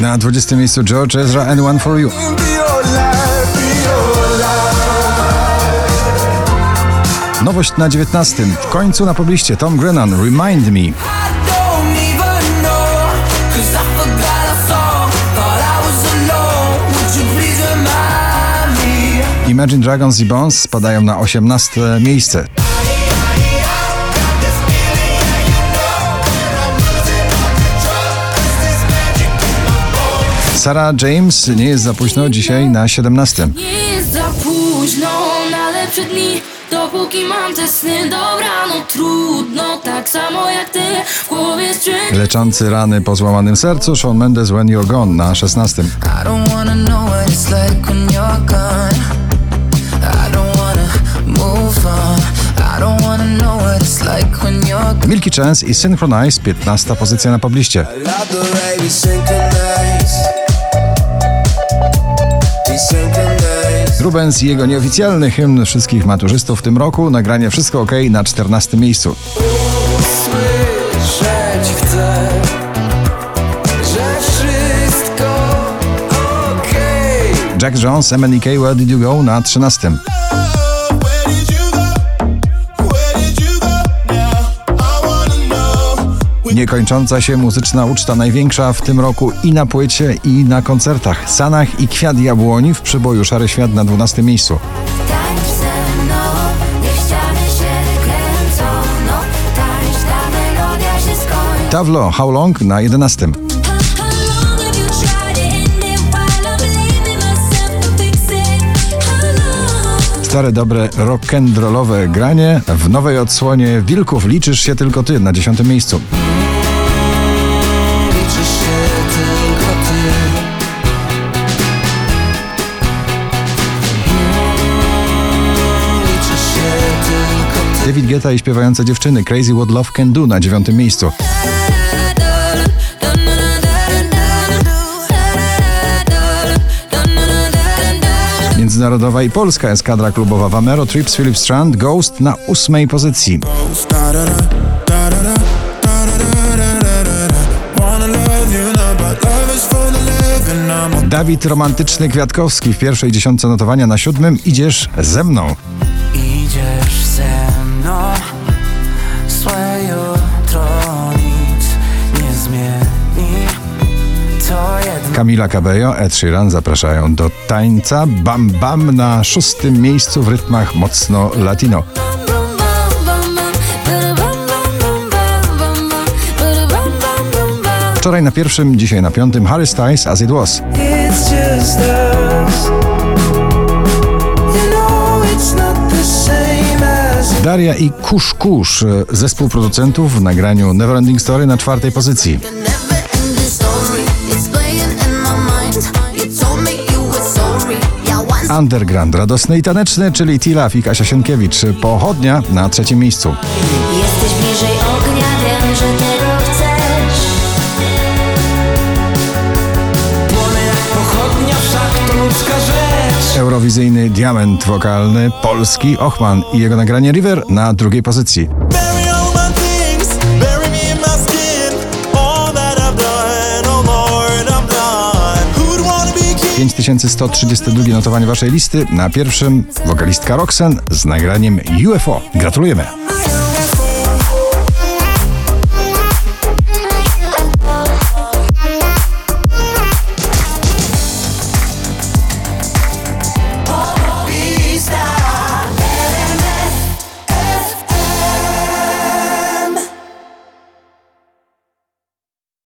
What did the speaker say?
Na 20 miejscu George Ezra and One For You. Nowość na 19. W końcu na pobliście Tom Grennan Remind Me. Imagine Dragons i Bones spadają na 18 miejsce. Sarah James nie jest za późno dzisiaj na 17. Nie jest za późno na lepsze dni Dopóki mam te sny Dobra, no trudno Tak samo jak ty W głowie strzęk Leczący rany po złamanym sercu Shawn Mendes When You're Gone na 16. I don't wanna know what it's like when you're gone. I don't wanna move on. I don't wanna know what it's like when you're gone. Milky Chance i Synchronize 15 pozycja na pobliście. Love the way we synchronize. Rubens i jego nieoficjalny hymn wszystkich maturzystów w tym roku. Nagranie Wszystko OK na 14 miejscu. Słyszeć chcę, że wszystko okej. Jack Jones, MNEK Where Did You Go na 13. Niekończąca się muzyczna uczta największa w tym roku i na płycie i na koncertach. Sanach i Kwiat Jabłoni w przyboju Szary Świat na 12 miejscu. Kręcą No Tawlo, How Long na 11. How long have you tried it? And if while I'm believing myself to fix it How long? Stare dobre rock'n'rollowe granie w nowej odsłonie Wilków liczysz się tylko ty na 10 miejscu. David Guetta i śpiewające dziewczyny Crazy What Love Can Do na 9 miejscu. Międzynarodowa i polska eskadra klubowa Vamero Trips Philip Strand Ghost na 8 pozycji. Dawid Romantyczny Kwiatkowski w pierwszej dziesiątce notowania na siódmym Idziesz ze mną. Idziesz ze mną, złe jutro nic nie zmieni. To jedno. Kamila Cabello, Ed Sheeran zapraszają do tańca. Bam Bam na szóstym miejscu w rytmach mocno latino. Wczoraj na pierwszym, dzisiaj na piątym Harry Styles As It Was. It's just us. You know it's not Daria i Kusz Kusz, e, zespół producentów w nagraniu Neverending Story na czwartej pozycji. Underground, radosny i taneczny, czyli Tila i Kasia Sienkiewicz. Pochodnia na trzecim miejscu. Jesteś bliżej ognia, wiem, że Eurowizyjny diament wokalny polski Ochman i jego nagranie River na drugiej pozycji. King? 5132 notowanie waszej listy. Na pierwszym wokalistka Roxen z nagraniem UFO. Gratulujemy.